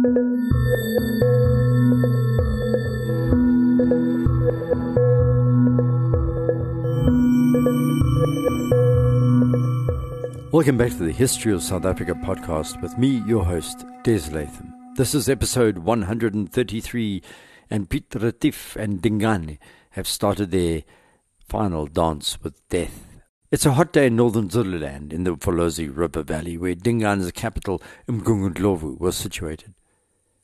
Welcome back to the History of South Africa podcast with me, your host, Des Latham. This is episode 133, and Piet Retief and Dingane have started their final dance with death. It's a hot day in northern Zululand in the Mfolozi River Valley, where Dingane's capital, Mgungundlovu, was situated.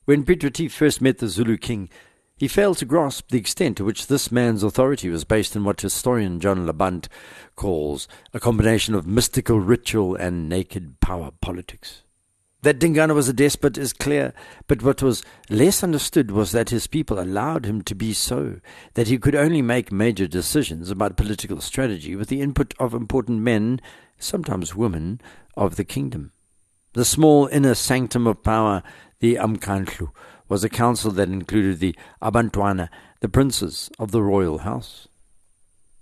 When Retief first met the Zulu king, he failed to grasp the extent to which this man's authority was based on what historian John Laband calls a combination of mystical ritual and naked power politics. That Dingane was a despot is clear, but what was less understood was that his people allowed him to be so, that he could only make major decisions about political strategy with the input of important men, sometimes women, of the kingdom. The small inner sanctum of power, the Umkhandlu, was a council that included the Abantwana, the princes of the royal house.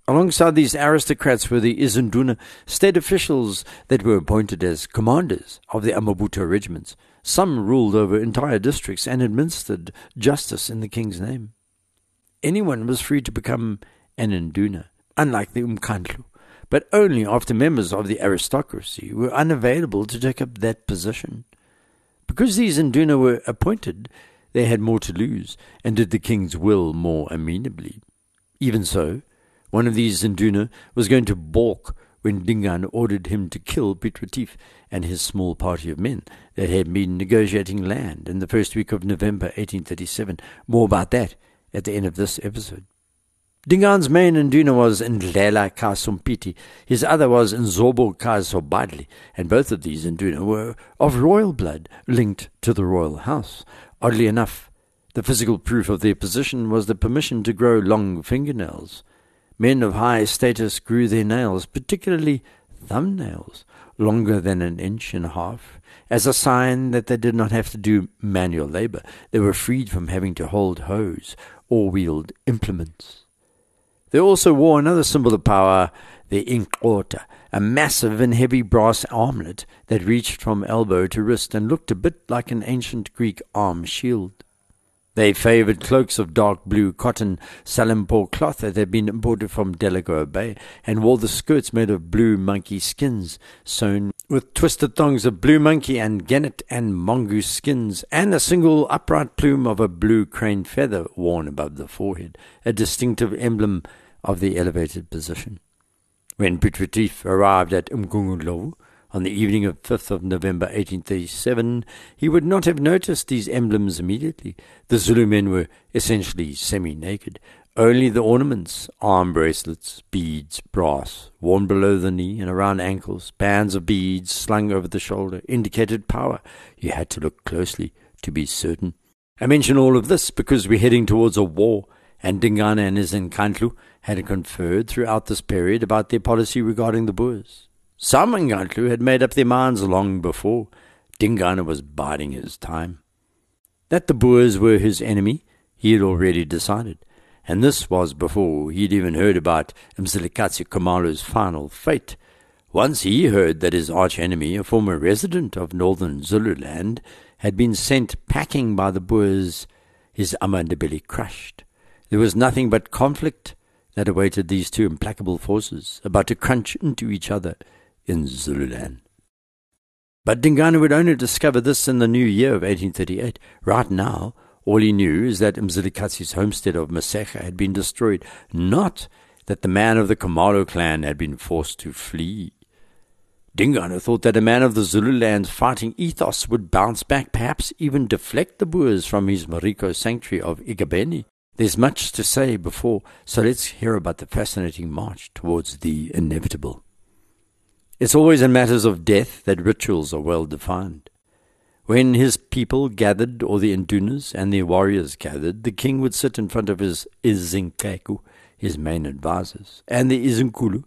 Alongside these aristocrats were the Izinduna, state officials that were appointed as commanders of the Amabutho regiments. Some ruled over entire districts and administered justice in the king's name. Anyone was free to become an Induna, unlike the Umkhandlu, but only after members of the aristocracy were unavailable to take up that position. Because these Induna were appointed, they had more to lose, and did the king's will more amenably. Even so, one of these Induna was going to balk when Dingaan ordered him to kill Piet Retief and his small party of men that had been negotiating land in the first week of November 1837. More about that at the end of this episode. Dingane's main Induna was Ndlela kaSompiti. His other was Nzobo Kasobadli, and both of these Induna were of royal blood, linked to the royal house. Oddly enough, the physical proof of their position was the permission to grow long fingernails. Men of high status grew their nails, particularly thumbnails, longer than an inch and a half, as a sign that they did not have to do manual labor. They were freed from having to hold hoes or wield implements. They also wore another symbol of power, the inqota, a massive and heavy brass armlet that reached from elbow to wrist and looked a bit like an ancient Greek arm shield. They favoured cloaks of dark blue cotton Salempore cloth that had been imported from Delagoa Bay, and wore the skirts made of blue monkey skins, sewn with twisted thongs of blue monkey and gannet and mongoose skins, and a single upright plume of a blue crane feather worn above the forehead, a distinctive emblem of the elevated position. When Piet arrived at Umgungundlovu on the evening of 5th of November 1837, he would not have noticed these emblems immediately. The Zulu men were essentially semi-naked. Only the ornaments, arm bracelets, beads, brass, worn below the knee and around ankles, bands of beads slung over the shoulder, indicated power. You had to look closely to be certain. I mention all of this because we're heading towards a war, and Dingane and his Nkandlu had conferred throughout this period about their policy regarding the Boers. Some Nkandlu had made up their minds long before. Dingane was biding his time. That the Boers were his enemy, he had already decided, and this was before he had even heard about Mzilikazi Kamalu's final fate. Once he heard that his arch-enemy, a former resident of northern Zululand, had been sent packing by the Boers, his Amandebele crushed. There was nothing but conflict that awaited these two implacable forces, about to crunch into each other in Zululand. But Dingane would only discover this in the new year of 1838. Right now, all he knew is that Mzilikazi's homestead of Masecha had been destroyed, not that the man of the Khumalo clan had been forced to flee. Dingane thought that a man of the Zululand's fighting ethos would bounce back, perhaps even deflect the Boers from his Marico sanctuary of Igabeni. There's much to say before, so let's hear about the fascinating march towards the inevitable. It's always in matters of death that rituals are well defined. When his people gathered, or the Indunas and their warriors gathered, the king would sit in front of his Izinkaku, his main advisers, and the Izinkulu,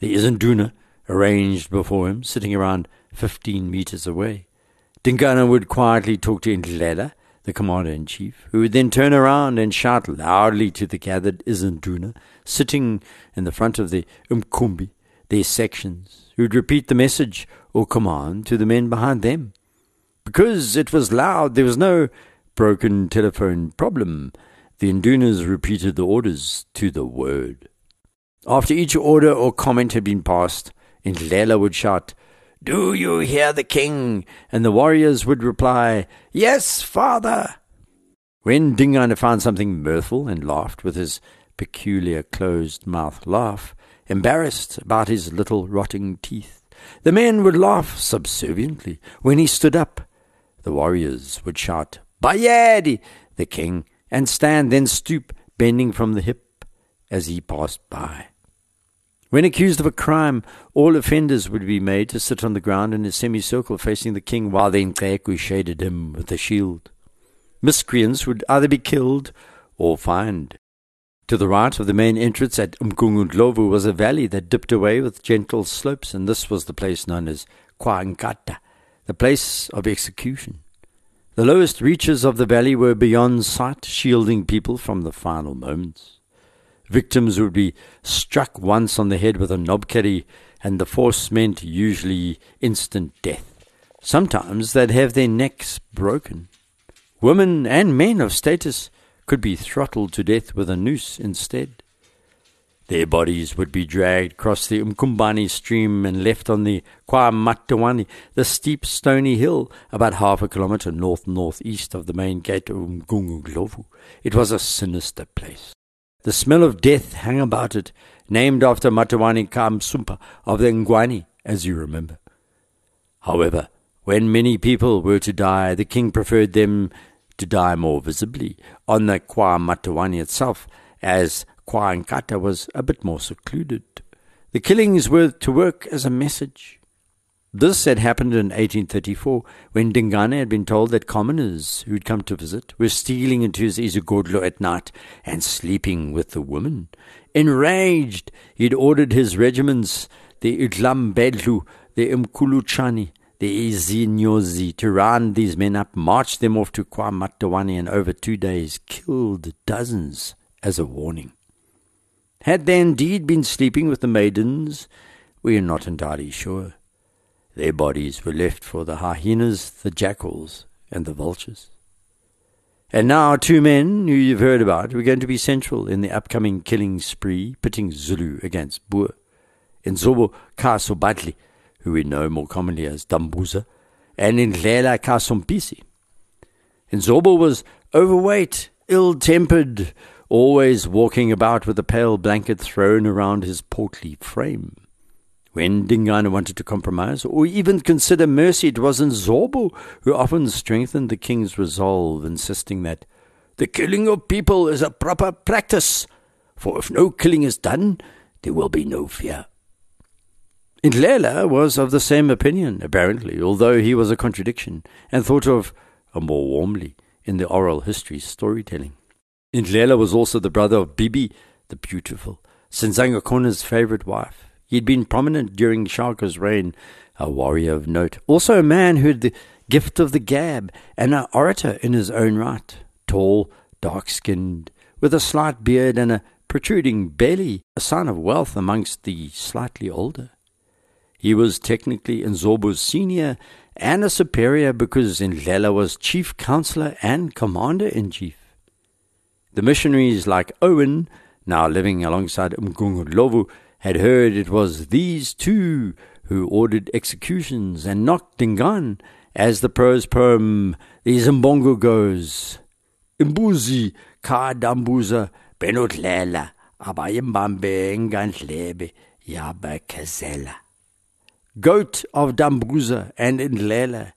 the Izinduna, arranged before him, sitting around fifteen meters away. Dingane would quietly talk to Ndlela, the commander in chief, who would then turn around and shout loudly to the gathered Izinduna, sitting in the front of the Umkhumbi, their sections, who would repeat the message or command to the men behind them. Because it was loud, there was no broken telephone problem. The Indunas repeated the orders to the word. After each order or comment had been passed, Indlela would shout, Do you hear the king? And the warriors would reply, Yes, father. When Dingaan found something mirthful and laughed with his peculiar closed mouth laugh, embarrassed about his little rotting teeth, the men would laugh subserviently. When he stood up, the warriors would shout, Bayede, the king, and stand, then stoop, bending from the hip as he passed by. When accused of a crime, all offenders would be made to sit on the ground in a semicircle facing the king while the Nqeku shaded him with a shield. Miscreants would either be killed or fined. To the right of the main entrance at Umgungundlovu was a valley that dipped away with gentle slopes, and this was the place known as Kwankata, the place of execution. The lowest reaches of the valley were beyond sight, shielding people from the final moments. Victims would be struck once on the head with a knobkerrie, and the force meant usually instant death. Sometimes they'd have their necks broken. Women and men of status could be throttled to death with a noose instead. Their bodies would be dragged across the Umkumbani stream and left on the KwaMatawani, the steep stony hill about half a kilometre north northeast of the main gate of Umgungundlovu. It was a sinister place. The smell of death hung about it, named after Matawani Kamsumpa of the Ngwani, as you remember. However, when many people were to die, the king preferred them to die more visibly on the Kwa Matawani itself, as Kwa Nkata was a bit more secluded. The killings were to work as a message. This had happened in 1834 when Dingane had been told that commoners who'd come to visit were stealing into his Izigodlo at night and sleeping with the women. Enraged, he'd ordered his regiments, the Idlam Bedlu, the Mkuluchani, the Izinyozi, to round these men up, march them off to Kwamatawani, and over two days killed dozens as a warning. Had they indeed been sleeping with the maidens? We are not entirely sure. Their bodies were left for the hyenas, the jackals, and the vultures. And now, two men who you've heard about were going to be central in the upcoming killing spree pitting Zulu against Boer. In Nzobo Kasobadli, who we know more commonly as Dambuza, and in Lela Indlela Kasompisi. Nzobo was overweight, ill tempered, always walking about with a pale blanket thrown around his portly frame. When Dingane wanted to compromise or even consider mercy, it was Nzobo who often strengthened the king's resolve, insisting that the killing of people is a proper practice, for if no killing is done, there will be no fear. Indlela was of the same opinion, apparently, although he was a contradiction, and thought of more warmly in the oral history storytelling. Indlela was also the brother of Bibi, the beautiful, Senzangakona's favorite wife. He had been prominent during Shaka's reign, a warrior of note, also a man who had the gift of the gab, and an orator in his own right. Tall, dark skinned, with a slight beard and a protruding belly, a sign of wealth amongst the slightly older. He was technically Nzobo's senior and a superior because Indlela was chief counselor and commander in chief. The missionaries like Owen, now living alongside Umgungundlovu, had heard it was these two who ordered executions and knocked Dingaan, as the prose poem The Zimbongo goes. Imbuzi ka dambuza benotlela abayimbambe ngandlebe yabakhazela. Goat of Dambuza and Indlela,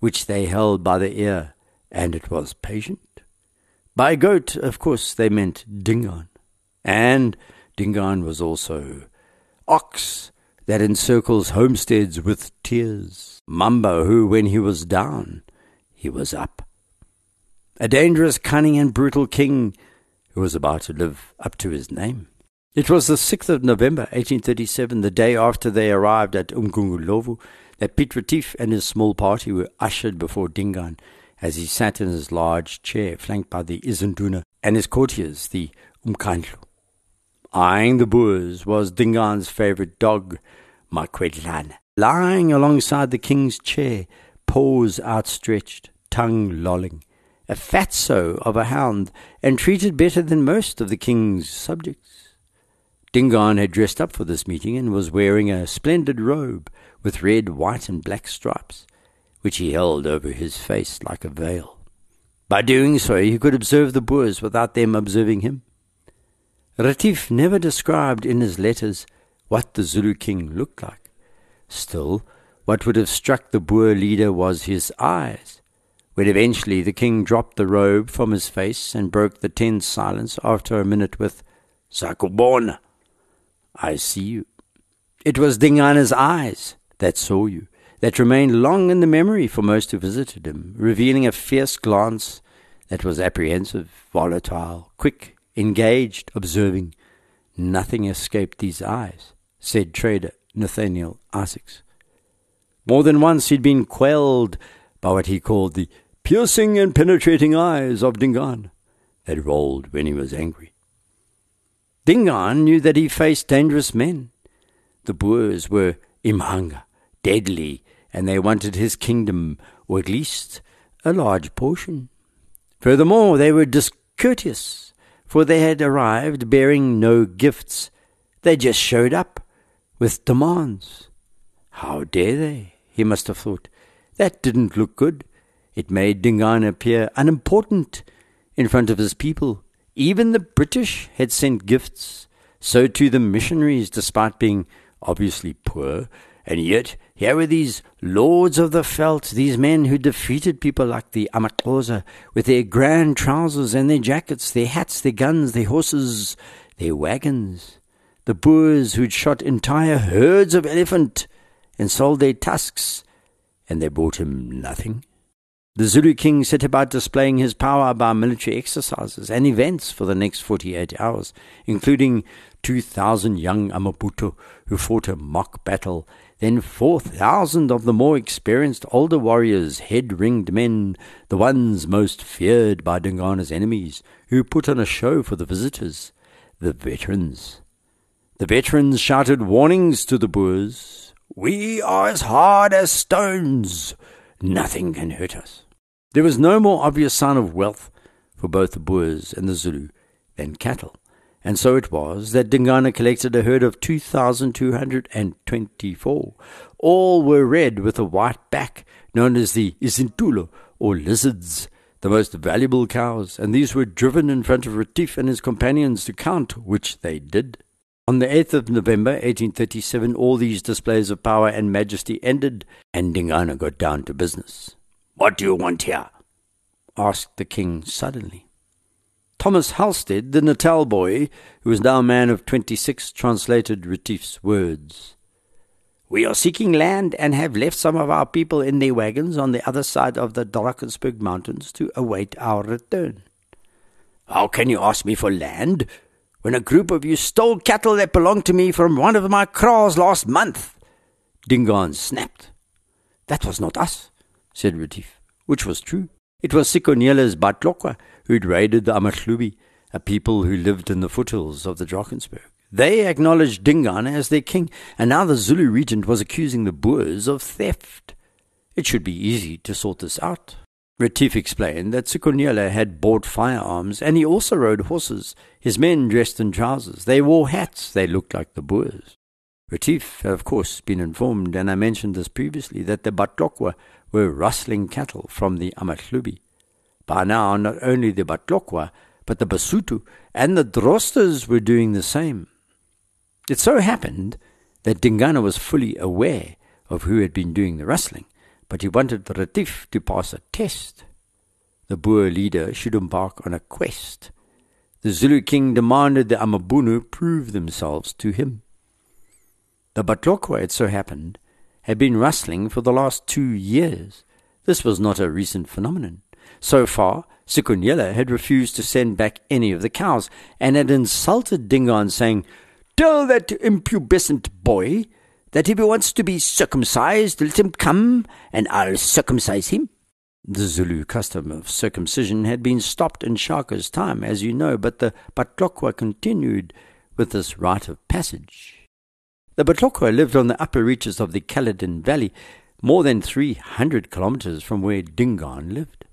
which they held by the ear, and it was patient. By goat, of course, they meant Dingaan. And Dingaan was also ox that encircles homesteads with tears, Mamba who, when he was down, he was up. A dangerous, cunning, and brutal king who was about to live up to his name. It was the 6th of November, 1837, the day after they arrived at Umgungundlovu, that Piet Retief and his small party were ushered before Dingaan as he sat in his large chair, flanked by the Izinduna and his courtiers, the Umkhandlu. Eyeing the Boers was Dingaan's favourite dog, Makwedlana. Lying alongside the king's chair, paws outstretched, tongue lolling, a fatso of a hound, and treated better than most of the king's subjects. Dingaan had dressed up for this meeting and was wearing a splendid robe with red, white, and black stripes, which he held over his face like a veil. By doing so, he could observe the Boers without them observing him. Retief never described in his letters what the Zulu king looked like. Still, what would have struck the Boer leader was his eyes, when eventually the king dropped the robe from his face and broke the tense silence after a minute with, Sakubona, I see you. It was Dingaana's eyes that saw you, that remained long in the memory for most who visited him, revealing a fierce glance that was apprehensive, volatile, quick, engaged, observing. Nothing escaped these eyes, said trader Nathaniel Isaacs. More than once he'd been quelled by what he called the piercing and penetrating eyes of Dingaan that rolled when he was angry. Dingaan knew that he faced dangerous men. The Boers were imhanga, deadly, and they wanted his kingdom, or at least a large portion. Furthermore, they were discourteous, for they had arrived bearing no gifts. They just showed up with demands. How dare they? he must have thought. That didn't look good. It made Dingaan appear unimportant in front of his people. Even the British had sent gifts. So too the missionaries, despite being obviously poor. And yet, here were these lords of the veld, these men who defeated people like the Amaxhosa, with their grand trousers and their jackets, their hats, their guns, their horses, their wagons. The Boers who'd shot entire herds of elephant and sold their tusks, and they brought him nothing. The Zulu king set about displaying his power by military exercises and events for the next 48 hours, including 2,000 young Amabutho who fought a mock battle, then 4,000 of the more experienced older warriors, head ringed men, the ones most feared by Dingaana's enemies, who put on a show for the visitors, the veterans. The veterans shouted warnings to the Boers, we are as hard as stones. Nothing can hurt us. There was no more obvious sign of wealth for both the Boers and the Zulu than cattle, and so it was that Dingana collected a herd of 2,224. All were red with a white back, known as the Isintulo, or lizards, the most valuable cows, and these were driven in front of Retief and his companions to count, which they did. On the 8th of November 1837, all these displays of power and majesty ended, and Dingana got down to business. What do you want here? asked the king suddenly. Thomas Halstead, the Natal boy, who was now a man of twenty-six, translated Retief's words. We are seeking land and have left some of our people in their wagons on the other side of the Drakensberg mountains to await our return. How can you ask me for land? when a group of you stole cattle that belonged to me from one of my kraals last month. Dingaan snapped. That was not us, said Retief, which was true. It was Sikonyela's Batlokwa who'd raided the Amahlubi, a people who lived in the foothills of the Drakensberg. They acknowledged Dingaan as their king, and now the Zulu regent was accusing the Boers of theft. It should be easy to sort this out. Retief explained that Sikonyela had bought firearms, and he also rode horses. His men dressed in trousers. They wore hats. They looked like the Boers. Retief had, of course, been informed, and I mentioned this previously, that the Batlokwa were rustling cattle from the Amahlubi. By now, not only the Batlokwa, but the Basotho and the Drosters were doing the same. It so happened that Dingana was fully aware of who had been doing the rustling but he wanted Retief to pass a test. The Boer leader should embark on a quest. The Zulu king demanded the Amabunu prove themselves to him. The Batlokwa, it so happened, had been rustling for the last two years. This was not a recent phenomenon. So far, Sikonyela had refused to send back any of the cows, and had insulted Dingaan, saying, Tell that impubescent boy that if he wants to be circumcised, let him come, and I'll circumcise him. The Zulu custom of circumcision had been stopped in Shaka's time, as you know, but the Batlokwa continued with this rite of passage. The Batlokwa lived on the upper reaches of the Caledon Valley, more than 300 kilometers from where Dingaan lived.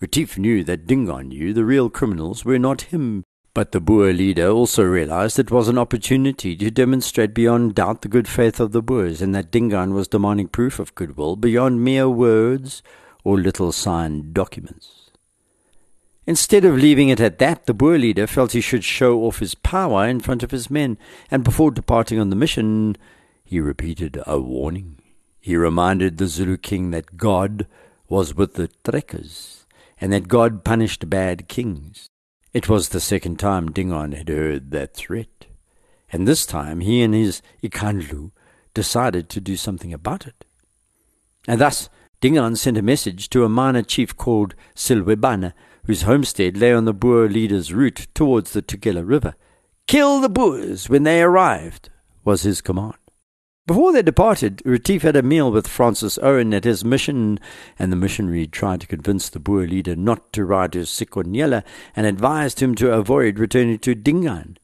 Retief knew that Dingaan knew the real criminals were not him, but the Boer leader also realized it was an opportunity to demonstrate beyond doubt the good faith of the Boers and that Dingaan was demanding proof of goodwill beyond mere words or little signed documents. Instead of leaving it at that, the Boer leader felt he should show off his power in front of his men, and before departing on the mission, he repeated a warning. He reminded the Zulu king that God was with the trekkers, and that God punished bad kings. It was the second time Dingaan had heard that threat, and this time he and his Ikandlu decided to do something about it. And thus Dingaan sent a message to a minor chief called Silwebana, whose homestead lay on the Boer leader's route towards the Tugela River. Kill the Boers when they arrived, was his command. Before they departed, Retief had a meal with Francis Owen at his mission, and the missionary tried to convince the Boer leader not to ride to Sikonyela and advised him to avoid returning to Dingaan.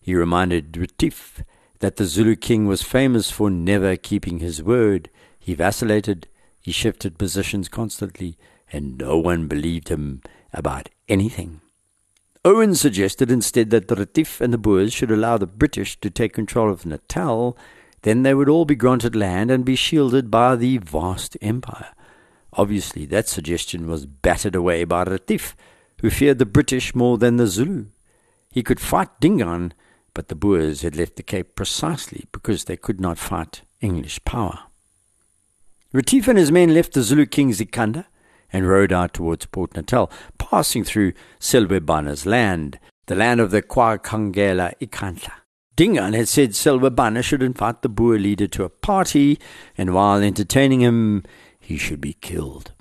He reminded Retief that the Zulu king was famous for never keeping his word. He vacillated, he shifted positions constantly, and no one believed him about anything. Owen suggested instead that the Retief and the Boers should allow the British to take control of Natal, then they would all be granted land and be shielded by the vast empire. Obviously, that suggestion was battered away by Retief, who feared the British more than the Zulu. He could fight Dingaan, but the Boers had left the Cape precisely because they could not fight English power. Retief and his men left the Zulu king Zikanda and rode out towards Port Natal, passing through Silwebana's land, the land of the Kwakangela Ikandla. Dingaan had said Silwebana should invite the Boer leader to a party, and while entertaining him, he should be killed.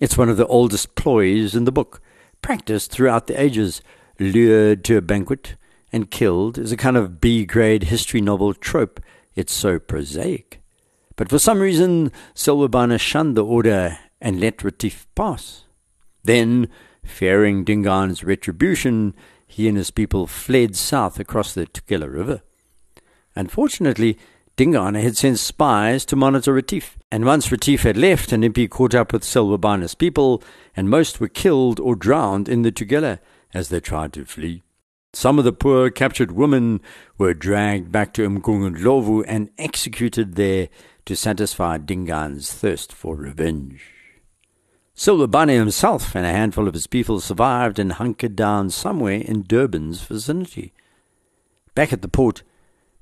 It's one of the oldest ploys in the book, practiced throughout the ages, lured to a banquet and killed is a kind of B grade history novel trope. It's so prosaic. But for some reason, Silwebana shunned the order and let Retief pass. Then, fearing Dingaan's retribution, he and his people fled south across the Tugela River. Unfortunately, Dingaan had sent spies to monitor Retief, and once Retief had left, an impi caught up with Silwebana's people, and most were killed or drowned in the Tugela as they tried to flee. Some of the poor captured women were dragged back to Umgungundlovu and executed there to satisfy Dingaan's thirst for revenge. Silwebana himself and a handful of his people survived and hunkered down somewhere in Durban's vicinity. Back at the port,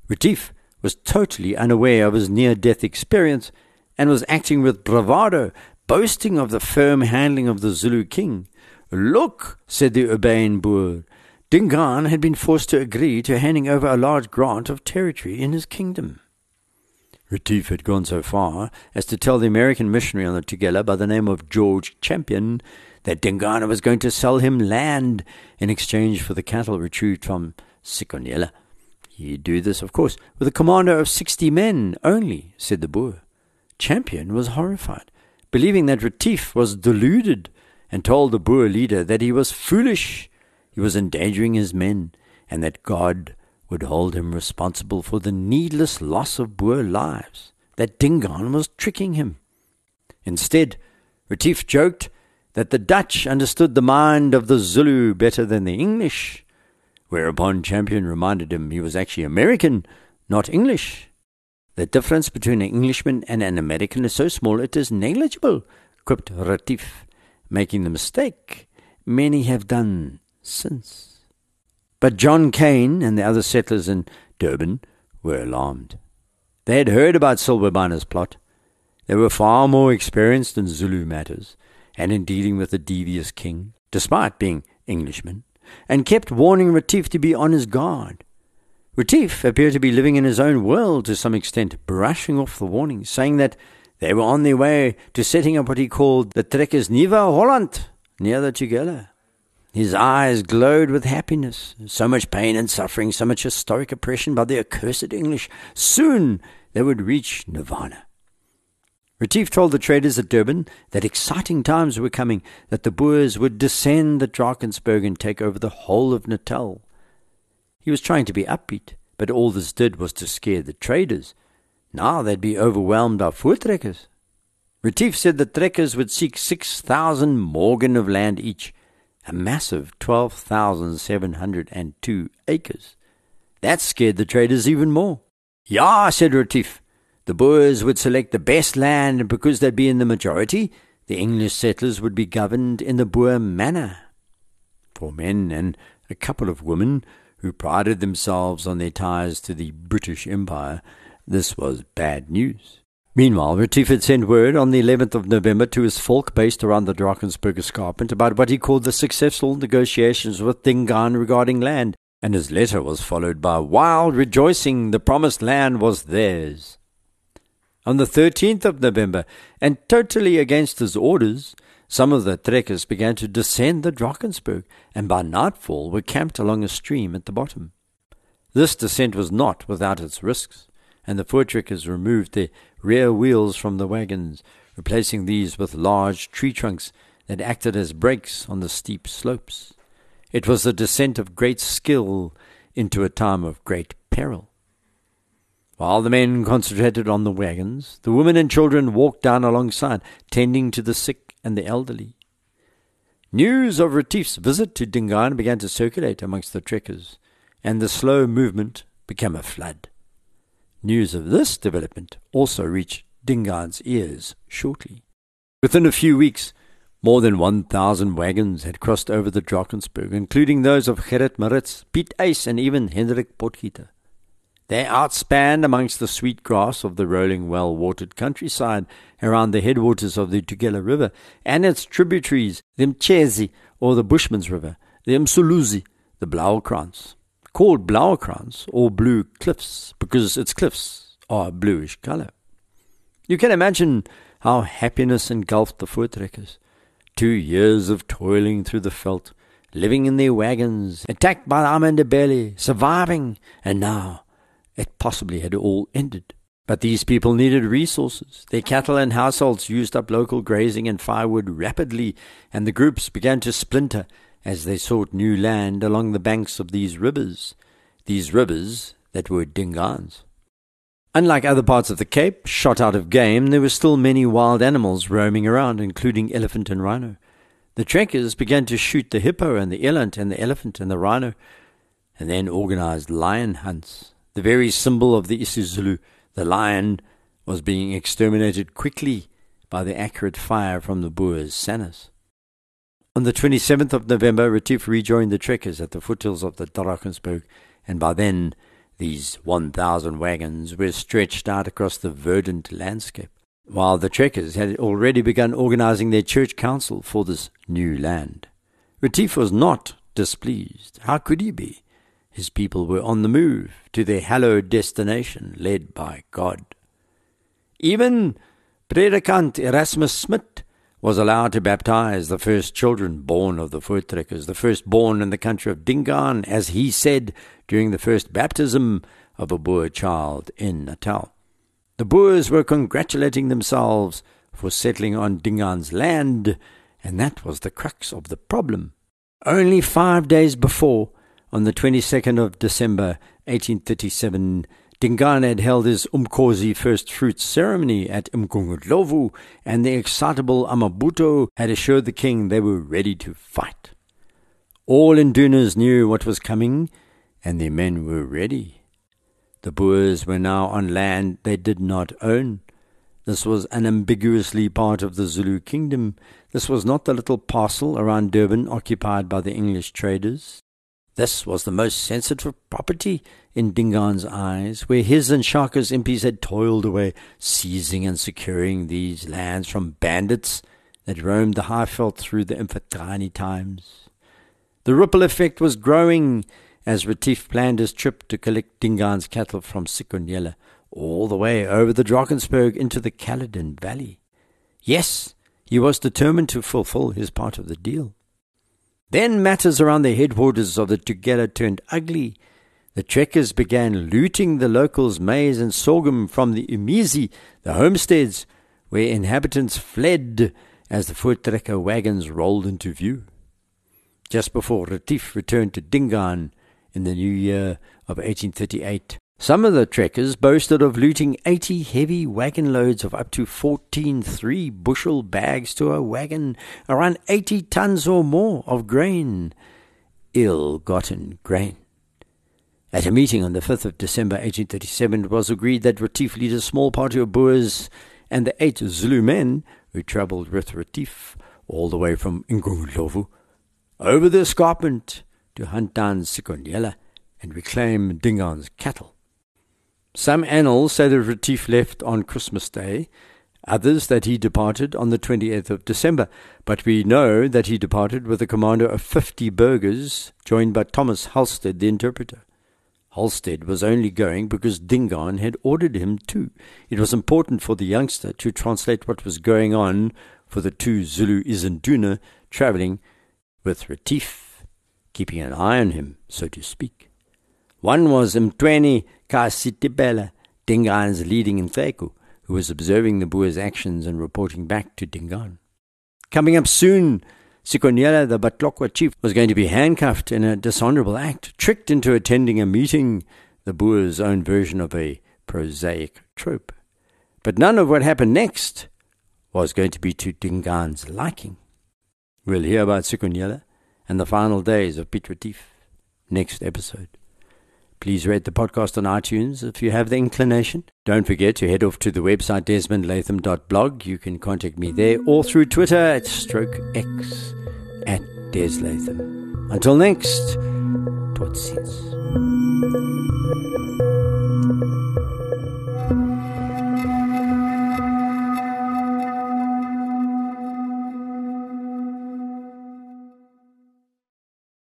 Retief was totally unaware of his near death experience and was acting with bravado, boasting of the firm handling of the Zulu king. Look, said the urbane Boer, Dingaan had been forced to agree to handing over a large grant of territory in his kingdom. Retief had gone so far as to tell the American missionary on the Tugela by the name of George Champion that Dingaan was going to sell him land in exchange for the cattle retrieved from Sikonyela. He'd do this, of course, with a commander of sixty men only, said the Boer. Champion was horrified, believing that Retief was deluded, and told the Boer leader that he was foolish, he was endangering his men, and that God would hold him responsible for the needless loss of Boer lives, that Dingaan was tricking him. Instead, Retief joked that the Dutch understood the mind of the Zulu better than the English, whereupon Champion reminded him he was actually American, not English. The difference between an Englishman and an American is so small it is negligible, quipped Retief, making the mistake many have done since. But John Cane and the other settlers in Durban were alarmed. They had heard about Silwebana's plot. They were far more experienced in Zulu matters and in dealing with the devious king, despite being Englishmen, and kept warning Retief to be on his guard. Retief appeared to be living in his own world to some extent, brushing off the warnings, saying that they were on their way to setting up what he called the Trekkers Nuwe Holland near the Tugela. His eyes glowed with happiness. So much pain and suffering, so much historic oppression by the accursed English. Soon they would reach Nirvana. Retief told the traders at Durban that exciting times were coming, that the Boers would descend the Drakensberg and take over the whole of Natal. He was trying to be upbeat, but all this did was to scare the traders. Now they'd be overwhelmed by voortrekkers. Retief said the trekkers would seek 6,000 morgen of land each, a massive 12,702 acres. That scared the traders even more. Ja, said Retief. The Boers would select the best land, and because they'd be in the majority, the English settlers would be governed in the Boer manner. For men and a couple of women who prided themselves on their ties to the British Empire, this was bad news. Meanwhile, Retief had sent word on the 11th of November to his folk based around the Drakensberg escarpment about what he called the successful negotiations with Dingaan regarding land, and his letter was followed by wild rejoicing the promised land was theirs. On the 13th of November, and totally against his orders, some of the trekkers began to descend the Drakensberg, and by nightfall were camped along a stream at the bottom. This descent was not without its risks, and the voortrekkers removed their rear wheels from the wagons, replacing these with large tree trunks that acted as brakes on the steep slopes. It was a descent of great skill into a time of great peril. While the men concentrated on the wagons, the women and children walked down alongside, tending to the sick and the elderly. News of Retief's visit to Dingaan began to circulate amongst the trekkers, and the slow movement became a flood. News of this development also reached Dingaan's ears shortly. Within a few weeks, more than 1,000 wagons had crossed over the Drakensberg, including those of Gerrit Maritz, Piet Uys, and even Hendrik Potgieter. They outspanned amongst the sweet grass of the rolling, well watered countryside around the headwaters of the Tugela River and its tributaries, the Mchezi, or the Bushman's River, the Msuluzi, the Blauwkrans called Blauwkrans or blue cliffs because its cliffs are a bluish color. You can imagine how happiness engulfed the voortrekkers. Two years of toiling through the veld, living in their wagons, attacked by Amandebele, surviving, and now it possibly had all ended. But these people needed resources. Their cattle and households used up local grazing and firewood rapidly, and the groups began to splinter as they sought new land along the banks of these rivers, these rivers that were Dingaans. Unlike other parts of the Cape, shot out of game, there were still many wild animals roaming around, including elephant and rhino. The trekkers began to shoot the hippo and the eland and the elephant and the rhino, and then organized lion hunts. The very symbol of the isiZulu, the lion, was being exterminated quickly by the accurate fire from the Boers' Sannas. On the 27th of November, Retief rejoined the trekkers at the foothills of the Drakensberg, and by then these 1,000 wagons were stretched out across the verdant landscape, while the trekkers had already begun organizing their church council for this new land. Retief was not displeased. How could he be? His people were on the move to their hallowed destination, led by God. Even Predikant Erasmus Smit was allowed to baptize the first children born of the voortrekkers, the first born in the country of Dingaan, as he said during the first baptism of a Boer child in Natal. The Boers were congratulating themselves for settling on Dingaan's land, and that was the crux of the problem. Only five days before, on the 22nd of December 1837, Dingaan had er held his Umkhosi first fruits ceremony at Umgungundlovu, and the excitable Amabutho had assured the king they were ready to fight. All Indunas knew what was coming, and their men were ready. The Boers were now on land they did not own. This was unambiguously part of the Zulu kingdom. This was not the little parcel around Durban occupied by the English traders. This was the most sensitive property in Dingaan's eyes, where his and Shaka's impis had toiled away, seizing and securing these lands from bandits that roamed the Highveld through the Mfatrani times. The ripple effect was growing as Retief planned his trip to collect Dingaan's cattle from Sikonyela all the way over the Drakensberg into the Caledon Valley. Yes, he was determined to fulfill his part of the deal. Then matters around the headwaters of the Tugela turned ugly. The trekkers began looting the locals' maize and sorghum from the Umizi, the homesteads, where inhabitants fled as the voortrekker wagons rolled into view. Just before Retief returned to Dingaan in the new year of 1838, Some of the trekkers boasted of looting 80 heavy wagon loads of up to 14 three bushel bags to a wagon, around 80 tons or more of grain, ill gotten grain. At a meeting on the 5th of December 1837, it was agreed that Retief lead a small party of Boers and the eight Zulu men who travelled with Retief all the way from Ngundlovu over the escarpment to hunt down Sikonyela and reclaim Dingaan's cattle. Some annals say that Retief left on Christmas Day, others that he departed on the 28th of December, but we know that he departed with a commander of 50 burghers, joined by Thomas Halstead, the interpreter. Halstead was only going because Dingaan had ordered him to. It was important for the youngster to translate what was going on for the two Zulu Isanduna travelling with Retief, keeping an eye on him, so to speak. One was Mtweni Kasitibela, Dingaan's leading Nteku, who was observing the Boer's actions and reporting back to Dingaan. Coming up soon, Sikonyela, the Batlokwa chief, was going to be handcuffed in a dishonorable act, tricked into attending a meeting, the Boer's own version of a prosaic trope. But none of what happened next was going to be to Dingaan's liking. We'll hear about Sikonyela and the final days of Piet Retief next episode. Please rate the podcast on iTunes if you have the inclination. Don't forget to head off to the website desmondlatham.blog. You can contact me there or through Twitter at stroke x at deslatham. Until next, tot ziens.